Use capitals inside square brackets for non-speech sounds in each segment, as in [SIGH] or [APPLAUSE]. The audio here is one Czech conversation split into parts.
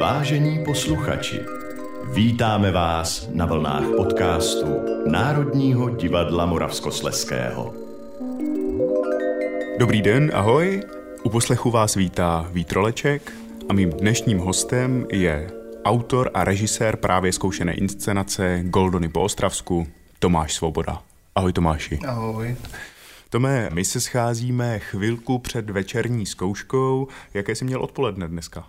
Vážení posluchači, vítáme vás na vlnách podcastu Národního divadla Moravskosleského. Dobrý den, ahoj. U poslechu vás vítá Vítroleček a mým dnešním hostem je autor a režisér právě zkoušené inscenace Goldony po Ostravsku, Tomáš Svoboda. Ahoj Tomáši. Ahoj. Tome, my se scházíme chvilku před večerní zkouškou. Jaké jsi měl odpoledne dneska?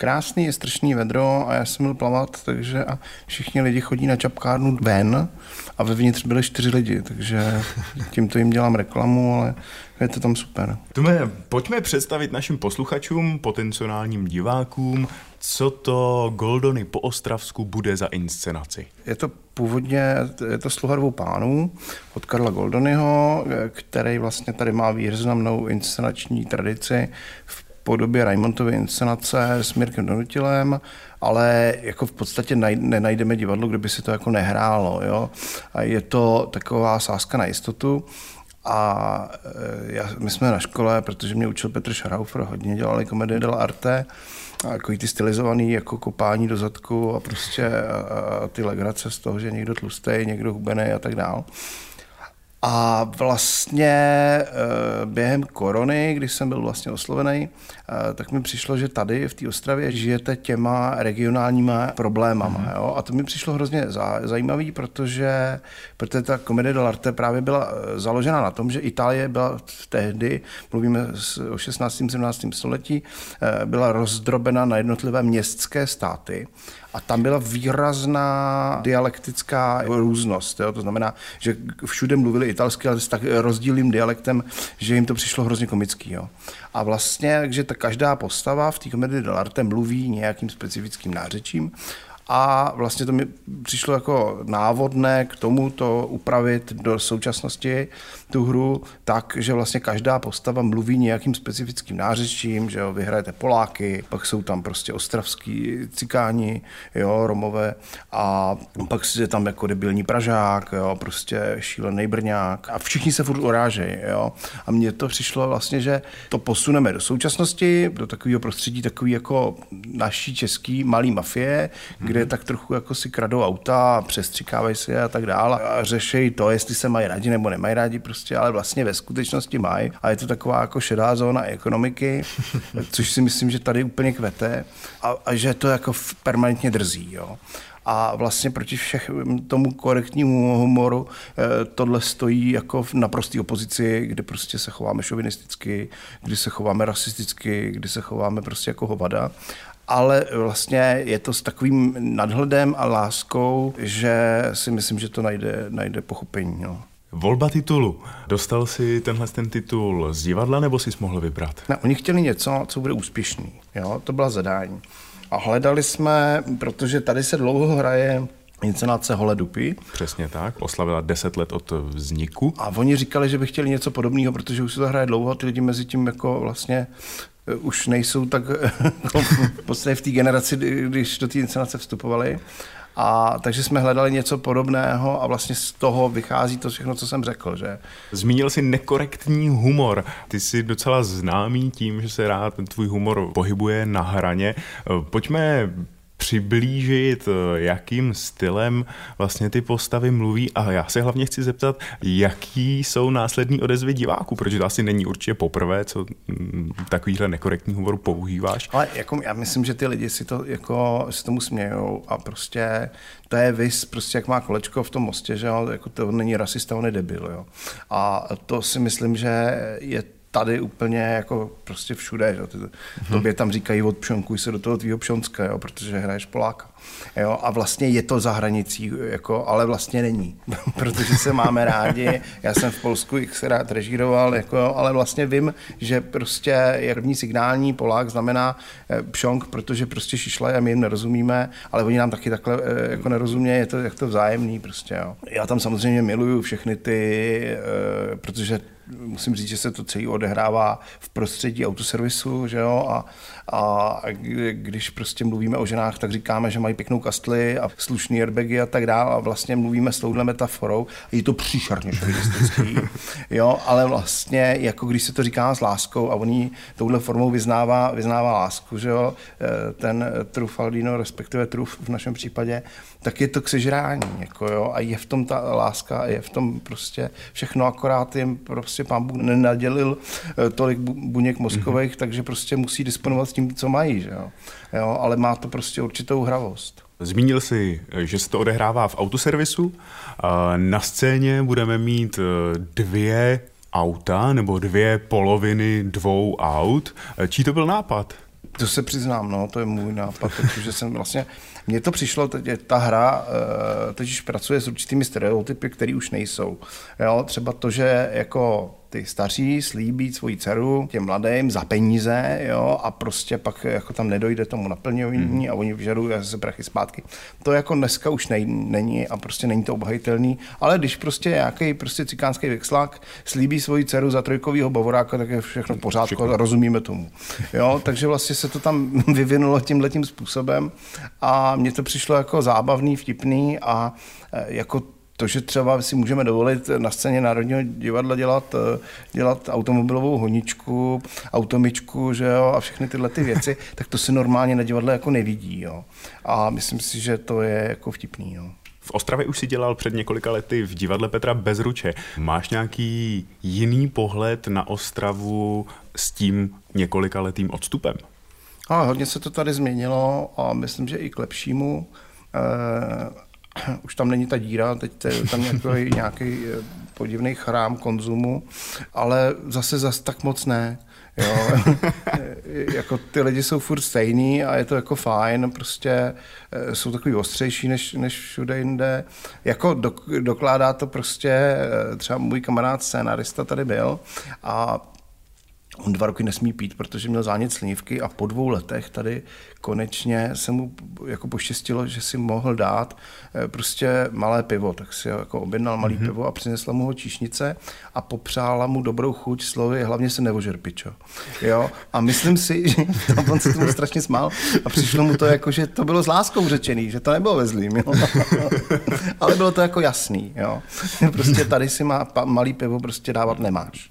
Krásný je strašný vedro a já jsem byl plavat, takže a všichni lidi chodí na čapkárnu ven a vevnitř byly čtyři lidi, takže [LAUGHS] tímto jim dělám reklamu, ale je to tam super. Tome, pojďme představit našim posluchačům, potenciálním divákům, co to Goldony po Ostravsku bude za inscenaci. Je to původně, je to sluha dvou pánů od Karla Goldonyho, který vlastně tady má významnou inscenační tradici v podobě Raimontovy inscenace s Mirkem Donutilem, ale jako v podstatě nenajdeme divadlo, kde by si to jako nehrálo. Jo? A je to taková sázka na jistotu. A e, já, my jsme na škole, protože mě učil Petr Scharaufer, hodně dělali komedie arte, a jako ty stylizovaný jako kopání do zadku a prostě a, a ty legrace z toho, že někdo tlustý, někdo hubený a tak dál. A vlastně eh, během korony, když jsem byl vlastně oslovený, eh, tak mi přišlo, že tady v té Ostravě žijete těma regionálníma problémama. Mm-hmm. Jo? A to mi přišlo hrozně zajímavý, protože, protože ta komedie dell'arte právě byla eh, založena na tom, že Itálie byla tehdy, mluvíme o 16. 17. století, byla rozdrobena na jednotlivé městské státy a tam byla výrazná dialektická různost. Jo? To znamená, že všude mluvili italsky, ale s tak rozdílným dialektem, že jim to přišlo hrozně komický. Jo? A vlastně, že ta každá postava v té komedii dell'arte mluví nějakým specifickým nářečím a vlastně to mi přišlo jako návodné k tomu to upravit do současnosti tu hru tak, že vlastně každá postava mluví nějakým specifickým nářečím, že jo, vyhrajete Poláky, pak jsou tam prostě ostravský cikáni, jo, Romové a pak je tam jako debilní Pražák, jo, prostě šílený Brňák a všichni se furt urážejí, jo. A mně to přišlo vlastně, že to posuneme do současnosti, do takového prostředí takový jako naší český malý mafie, kde kde tak trochu jako si kradou auta, přestřikávají si a tak dále a řeší to, jestli se mají rádi nebo nemají rádi prostě, ale vlastně ve skutečnosti mají a je to taková jako šedá zóna ekonomiky, [LAUGHS] což si myslím, že tady úplně kvete a, a že to jako permanentně drzí, jo. A vlastně proti všech tomu korektnímu humoru eh, tohle stojí jako v naprosté opozici, kde prostě se chováme šovinisticky, kdy se chováme rasisticky, kdy se chováme prostě jako hovada ale vlastně je to s takovým nadhledem a láskou, že si myslím, že to najde, najde pochopení. No. Volba titulu. Dostal si tenhle ten titul z divadla, nebo jsi mohl vybrat? Ne, oni chtěli něco, co bude úspěšný. Jo? To byla zadání. A hledali jsme, protože tady se dlouho hraje inscenace Hole Dupy. Přesně tak, oslavila 10 let od vzniku. A oni říkali, že by chtěli něco podobného, protože už se to hraje dlouho, ty lidi mezi tím jako vlastně už nejsou tak [LAUGHS] v podstatě v té generaci, když do té inscenace vstupovali. A takže jsme hledali něco podobného a vlastně z toho vychází to všechno, co jsem řekl. Že? Zmínil jsi nekorektní humor. Ty jsi docela známý tím, že se rád tvůj humor pohybuje na hraně. Eh, pojďme přiblížit, eh, jakým stylem vlastně ty postavy mluví a já se hlavně chci zeptat, jaký jsou následní odezvy diváků, protože to asi není určitě poprvé, co mm, takovýhle nekorektní humor používáš. Ale jako já myslím, že ty lidi si to jako si tomu smějou a prostě to je vys, prostě jak má kolečko v tom mostě, že jo, jako to není rasista, on je debil, jo. A to si myslím, že je tady úplně jako prostě všude. Že? Mm-hmm. Tobě tam říkají od pšonkuj se do toho tvýho pšonska, jo? protože hraješ Poláka. Jo? A vlastně je to za hranicí, jako, ale vlastně není, [LAUGHS] protože se máme rádi. Já jsem v Polsku se rád režíroval, jako, ale vlastně vím, že prostě je první signální Polák znamená eh, pšonk, protože prostě šišla a my jim nerozumíme, ale oni nám taky takhle eh, jako nerozumějí, je to, jak to vzájemný prostě. Jo. Já tam samozřejmě miluju všechny ty, eh, protože musím říct, že se to celý odehrává v prostředí autoservisu, že jo, a, a když prostě mluvíme o ženách, tak říkáme, že mají pěknou kastli a slušný airbagy a tak dále a vlastně mluvíme s touhle metaforou. Je to příšerně šovinistický, [LAUGHS] jo, ale vlastně jako když se to říká s láskou a oni touhle formou vyznává, vyznává lásku, že jo, eh, ten Trufaldino, respektive Truf v našem případě, tak je to k sežrání, jako jo, a je v tom ta láska, je v tom prostě všechno, akorát jim prostě pán Bůh nenadělil eh, tolik buněk mozkových, mm-hmm. takže prostě musí disponovat s tím, co mají, že jo? jo, ale má to prostě určitou hravost. Zmínil si, že se to odehrává v autoservisu. Na scéně budeme mít eh, dvě auta nebo dvě poloviny dvou aut. Eh, čí to byl nápad? To se přiznám, no, to je můj nápad, protože jsem vlastně, mně to přišlo, teď ta hra eh, teď už pracuje s určitými stereotypy, které už nejsou. Jo, třeba to, že jako ty staří slíbí svoji dceru těm mladým za peníze jo, a prostě pak jako tam nedojde tomu naplňování mm. a oni vyžadují se prachy zpátky. To jako dneska už nej, není a prostě není to obhajitelný, ale když prostě nějaký prostě cikánský vexlák slíbí svoji dceru za trojkovýho bavoráka, tak je všechno v pořádku všechno. a rozumíme tomu. Jo, [LAUGHS] takže vlastně se to tam [LAUGHS] vyvinulo tímhletím způsobem a mně to přišlo jako zábavný, vtipný a e, jako to, že třeba si můžeme dovolit na scéně Národního divadla dělat, eh, dělat automobilovou honičku, automičku že jo, a všechny tyhle ty věci, [LAUGHS] tak to se normálně na divadle jako nevidí. Jo. A myslím si, že to je jako vtipný. Jo. V Ostravě už si dělal před několika lety v divadle Petra Bezruče. Máš nějaký jiný pohled na Ostravu s tím několika letým odstupem? A hodně se to tady změnilo a myslím, že i k lepšímu. E- [CLEARS THROAT] už tam není ta díra, teď je tam nějaký, [LAUGHS] nějaký eh, podivný chrám konzumu, ale zase zas tak moc ne. Jo. [LAUGHS] jako ty lidi jsou furt stejný a je to jako fajn, prostě eh, jsou takový ostřejší než, než všude jinde. Jako dok, dokládá to prostě, eh, třeba můj kamarád scénarista tady byl a On dva roky nesmí pít, protože měl zánět slivky a po dvou letech tady konečně se mu jako poštěstilo, že si mohl dát eh, prostě malé pivo, tak si jako objednal malý mm-hmm. pivo a přinesla mu ho číšnice a popřála mu dobrou chuť slovy, hlavně se nevožer, pičo. Jo? A myslím si, [LAUGHS] že on se tomu strašně smál a přišlo mu to jako, že to bylo s láskou řečený, že to nebylo ve zlým, jo? [LAUGHS] ale bylo to jako jasný. Jo? [LAUGHS] Prostě tady si má malý pivo prostě dávat nemáš.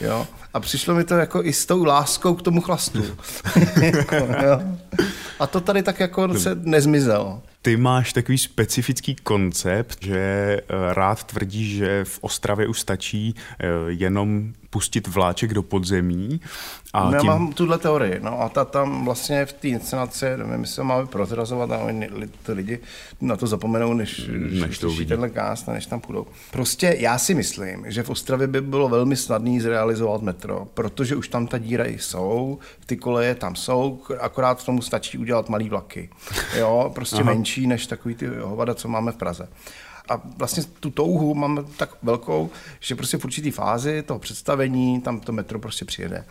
Jo? A přišlo mi to jako i s tou láskou k tomu chlastu. jako, [LAUGHS] jo? A to tady tak jako se nezmizelo. Ty máš takový specifický koncept, že eh, rád tvrdíš, že v Ostravě už stačí eh, jenom pustit vláček do podzemí. A Já tím... mám tuhle teorii, no a ta tam vlastně v té inscenaci, my se máme prozrazovat a oni, ty lidi na to zapomenou, než, než to uvidí tenhle cast než tam půjdou. Prostě já si myslím, že v Ostravě by bylo velmi snadné zrealizovat metro, protože už tam ta díra jsou, ty koleje tam jsou, akorát tomu stačí udělat malý vlaky. Jo, prostě menší než takový ty hovada, co máme v Praze a vlastně tu touhu máme tak velkou, že prostě v určitý fázi toho představení tam to metro prostě přijede.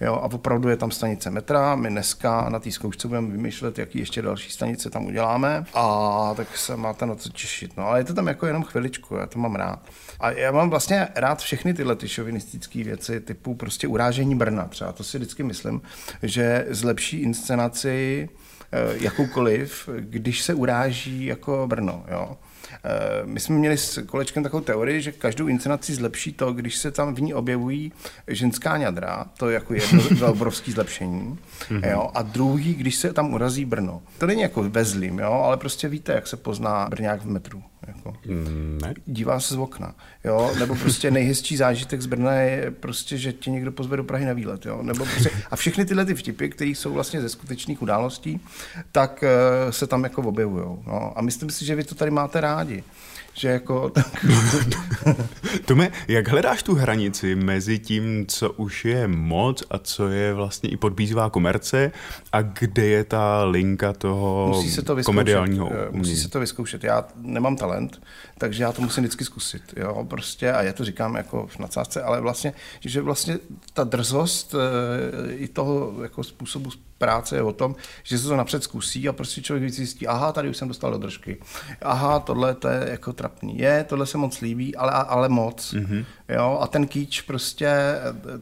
Jo, a opravdu je tam stanice metra, my dneska na té zkoušce budeme vymýšlet, jaký ještě další stanice tam uděláme a tak se máte na to těšit. No ale je to tam jako jenom chviličku, já to mám rád. A já mám vlastně rád všechny tyhle ty šovinistické věci, typu prostě urážení Brna třeba, to si vždycky myslím, že zlepší inscenaci eh, jakoukoliv, když se uráží jako Brno. Jo. Eh, my jsme měli s kolečkem takovou teorii, že každou inscenaci zlepší to, když se tam v ní objevují ženská ňadra, to je jako jedno obrovské zlepšení. Mhm. jo, a druhý, když se tam urazí Brno. To není jako ve zlým, jo, ale prostě víte, jak se pozná Brňák v metru. Jako. Mm, ne. Dívá se z okna. Jo? Nebo prostě nejhezčí zážitek z Brna je prostě, že tě někdo pozve do Prahy na výlet. Jo? Nebo prostě, a všechny tyhle ty vtipy, které jsou vlastně ze skutečných událostí, tak uh, se tam jako objevují. No? A myslím si, že vy to tady máte rádi že jako... Tome, [LAUGHS] jak hledáš tu hranici mezi tím, co už je moc a co je vlastně i podbízivá komerce a kde je ta linka toho musí se to komediálního umění? Musí se to vyzkoušet. Já nemám talent, takže já to musím vždycky zkusit. Jo? Prostě, a já to říkám jako v nadsázce, ale vlastně, že vlastně ta drzost e, i toho jako způsobu práce je o tom, že se to napřed zkusí a prostě člověk víc zjistí, aha, tady už jsem dostal do držky. Aha, tohle to je jako trapný. Je, tohle se moc líbí, ale, ale moc. Mm-hmm. Jo, a ten kýč prostě,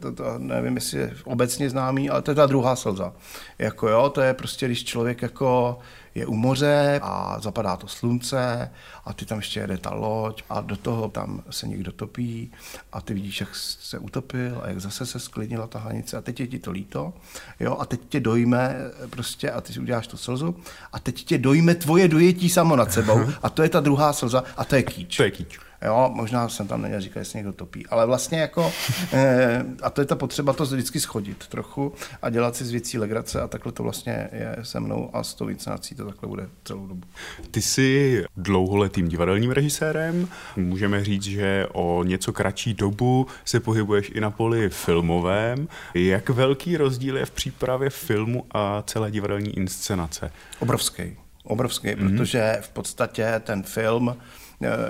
to, to, nevím, jestli je obecně známý, ale to je ta druhá slza. Jako jo, to je prostě, když člověk jako je u moře a zapadá to slunce a ty tam ještě jede ta loď a do toho tam se někdo topí a ty vidíš, jak se utopil a jak zase se sklidnila ta hranice a teď je ti to líto, jo, a teď tě dojme prostě a ty si uděláš tu slzu a teď tě dojme tvoje dojetí samo nad sebou a to je ta druhá slza a to je kýč. To je kýč. Jo, možná jsem tam neměl říkat, jestli někdo topí, ale vlastně jako, eh, a to je ta potřeba to vždycky schodit trochu a dělat si z věcí legrace a takhle to vlastně je se mnou a s tou inscenací to takhle bude celou dobu. Ty jsi dlouholetým divadelním režisérem, můžeme říct, že o něco kratší dobu se pohybuješ i na poli filmovém. Jak velký rozdíl je v přípravě filmu a celé divadelní inscenace? Obrovský. Obrovský, mm-hmm. protože v podstatě ten film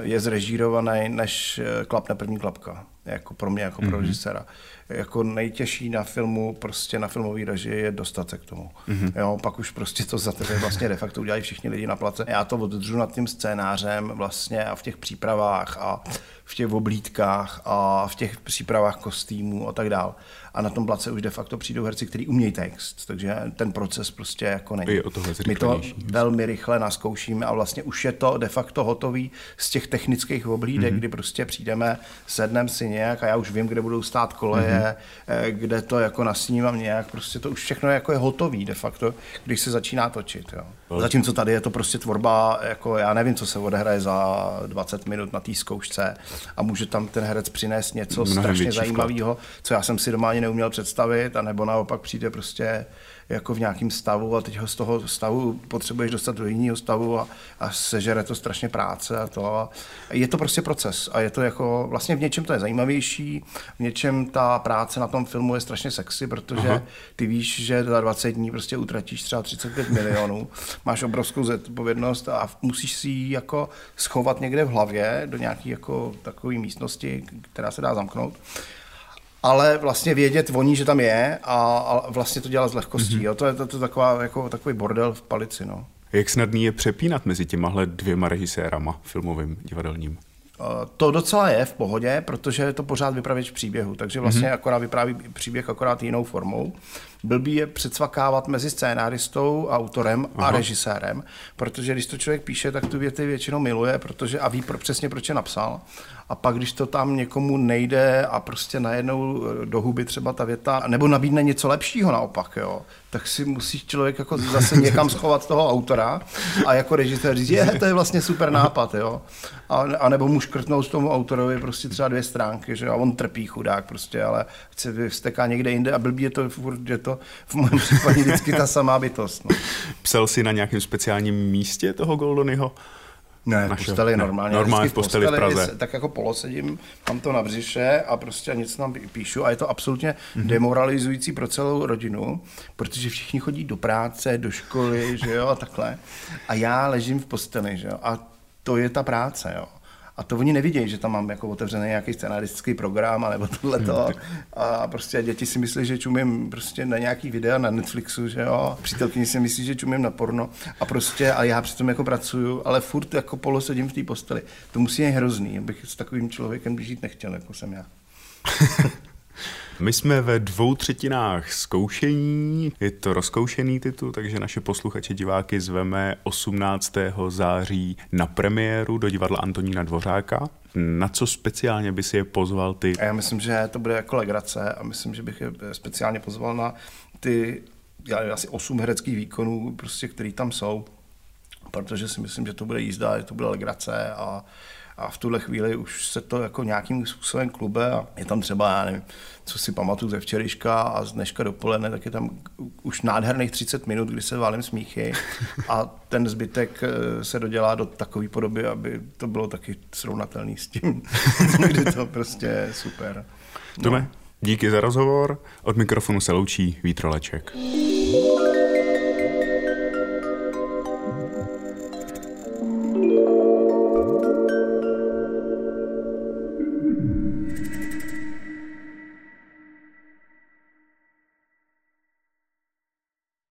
je zrežírovaný, než eh, klapne první klapka. Jako pro mě, jako pro mm-hmm. režisera. Jako nejtěžší na filmu, prostě na filmový režii je dostat se k tomu. Mm-hmm. Jo, pak už prostě to za tebe vlastně de facto udělají všichni lidi na place. Já to oddržu nad tím scénářem vlastně a v těch přípravách a v těch oblídkách a v těch přípravách kostýmů a tak dál a na tom place už de facto přijdou herci, kteří umějí text, takže ten proces prostě jako není. o My to velmi rychle naskoušíme a vlastně už je to de facto hotový z těch technických oblídek, mm-hmm. kdy prostě přijdeme, sedneme si nějak a já už vím, kde budou stát koleje, mm-hmm. kde to jako nasnímám nějak, prostě to už všechno jako je hotový de facto, když se začíná točit. Jo. Zatímco tady je to prostě tvorba, jako já nevím, co se odehraje za 20 minut na té zkoušce a může tam ten herec přinést něco Mnohem strašně zajímavého, co já jsem si doma ani neuměl představit, anebo naopak přijde prostě jako v nějakém stavu a teď ho z toho stavu potřebuješ dostat do jiného stavu a, a sežere to strašně práce a to. A je to prostě proces a je to jako, vlastně v něčem to je zajímavější, v něčem ta práce na tom filmu je strašně sexy, protože Aha. ty víš, že za 20 dní prostě utratíš třeba 35 milionů, máš obrovskou zodpovědnost a musíš si ji jako schovat někde v hlavě do nějaké jako takové místnosti, která se dá zamknout ale vlastně vědět o ní, že tam je a, a vlastně to dělat s lehkostí. Mm-hmm. Jo? To je to, to taková, jako, takový bordel v palici. No. Jak snadný je přepínat mezi těmahle dvěma režisérama filmovým, divadelním? Eh, to docela je v pohodě, protože je to pořád vypravěč příběhu, takže vlastně mm-hmm. akorát vypráví příběh akorát jinou formou. Blbý je předsvakávat mezi scénáristou, autorem Aha. a režisérem, protože když to člověk píše, tak tu věty většinou miluje, protože a ví pro, přesně, proč je napsal. A pak, když to tam někomu nejde a prostě najednou eh, do huby třeba ta věta, nebo nabídne něco lepšího naopak, jo, tak si musí člověk jako zase někam schovat toho autora a jako režisér říct, je, to je vlastně super nápad, jo. A, a nebo mu škrtnout tomu autorovi prostě třeba dvě stránky, že a on trpí chudák prostě, ale chce vysteká někde jinde a blbý je to furt, že to v mém případě vždycky ta samá bytost. No. Psal si na nějakém speciálním místě toho Goldonyho? Ne, v posteli normálně. Normálně v posteli, v Praze. Tak jako polosedím, mám to na břiše a prostě nic tam píšu a je to absolutně mm-hmm. demoralizující pro celou rodinu, protože všichni chodí do práce, do školy, že jo, a takhle. A já ležím v posteli, že jo, a to je ta práce, jo. A to oni nevidějí, že tam mám jako otevřený nějaký scenaristický program nebo tohleto. Hmm, a prostě děti si myslí, že čumím prostě na nějaký videa na Netflixu, že jo. Přítelkyni si myslí, že čumím na porno. A prostě, a já přitom jako pracuju, ale furt jako polo sedím v té posteli. To musí být hrozný, abych s takovým člověkem žít nechtěl, jako jsem já. [LAUGHS] My jsme ve dvou třetinách zkoušení, je to rozkoušený titul, takže naše posluchače diváky zveme 18. září na premiéru do divadla Antonína Dvořáka. Na co speciálně by si je pozval ty? Já myslím, že to bude jako legrace a myslím, že bych je speciálně pozval na ty asi osm hereckých výkonů, prostě, který tam jsou, protože si myslím, že to bude jízda, že to bude legrace a a v tuhle chvíli už se to jako nějakým způsobem klube a je tam třeba, já nevím, co si pamatuju ze včerejška a z dneška dopoledne, tak je tam už nádherných 30 minut, kdy se válím smíchy [LAUGHS] a ten zbytek eh, se dodělá do takové podoby, aby to bylo taky srovnatelný s tím, [LAUGHS] kdy to prostě je super. No. Tome, díky za rozhovor. Od mikrofonu se loučí Vítroleček. you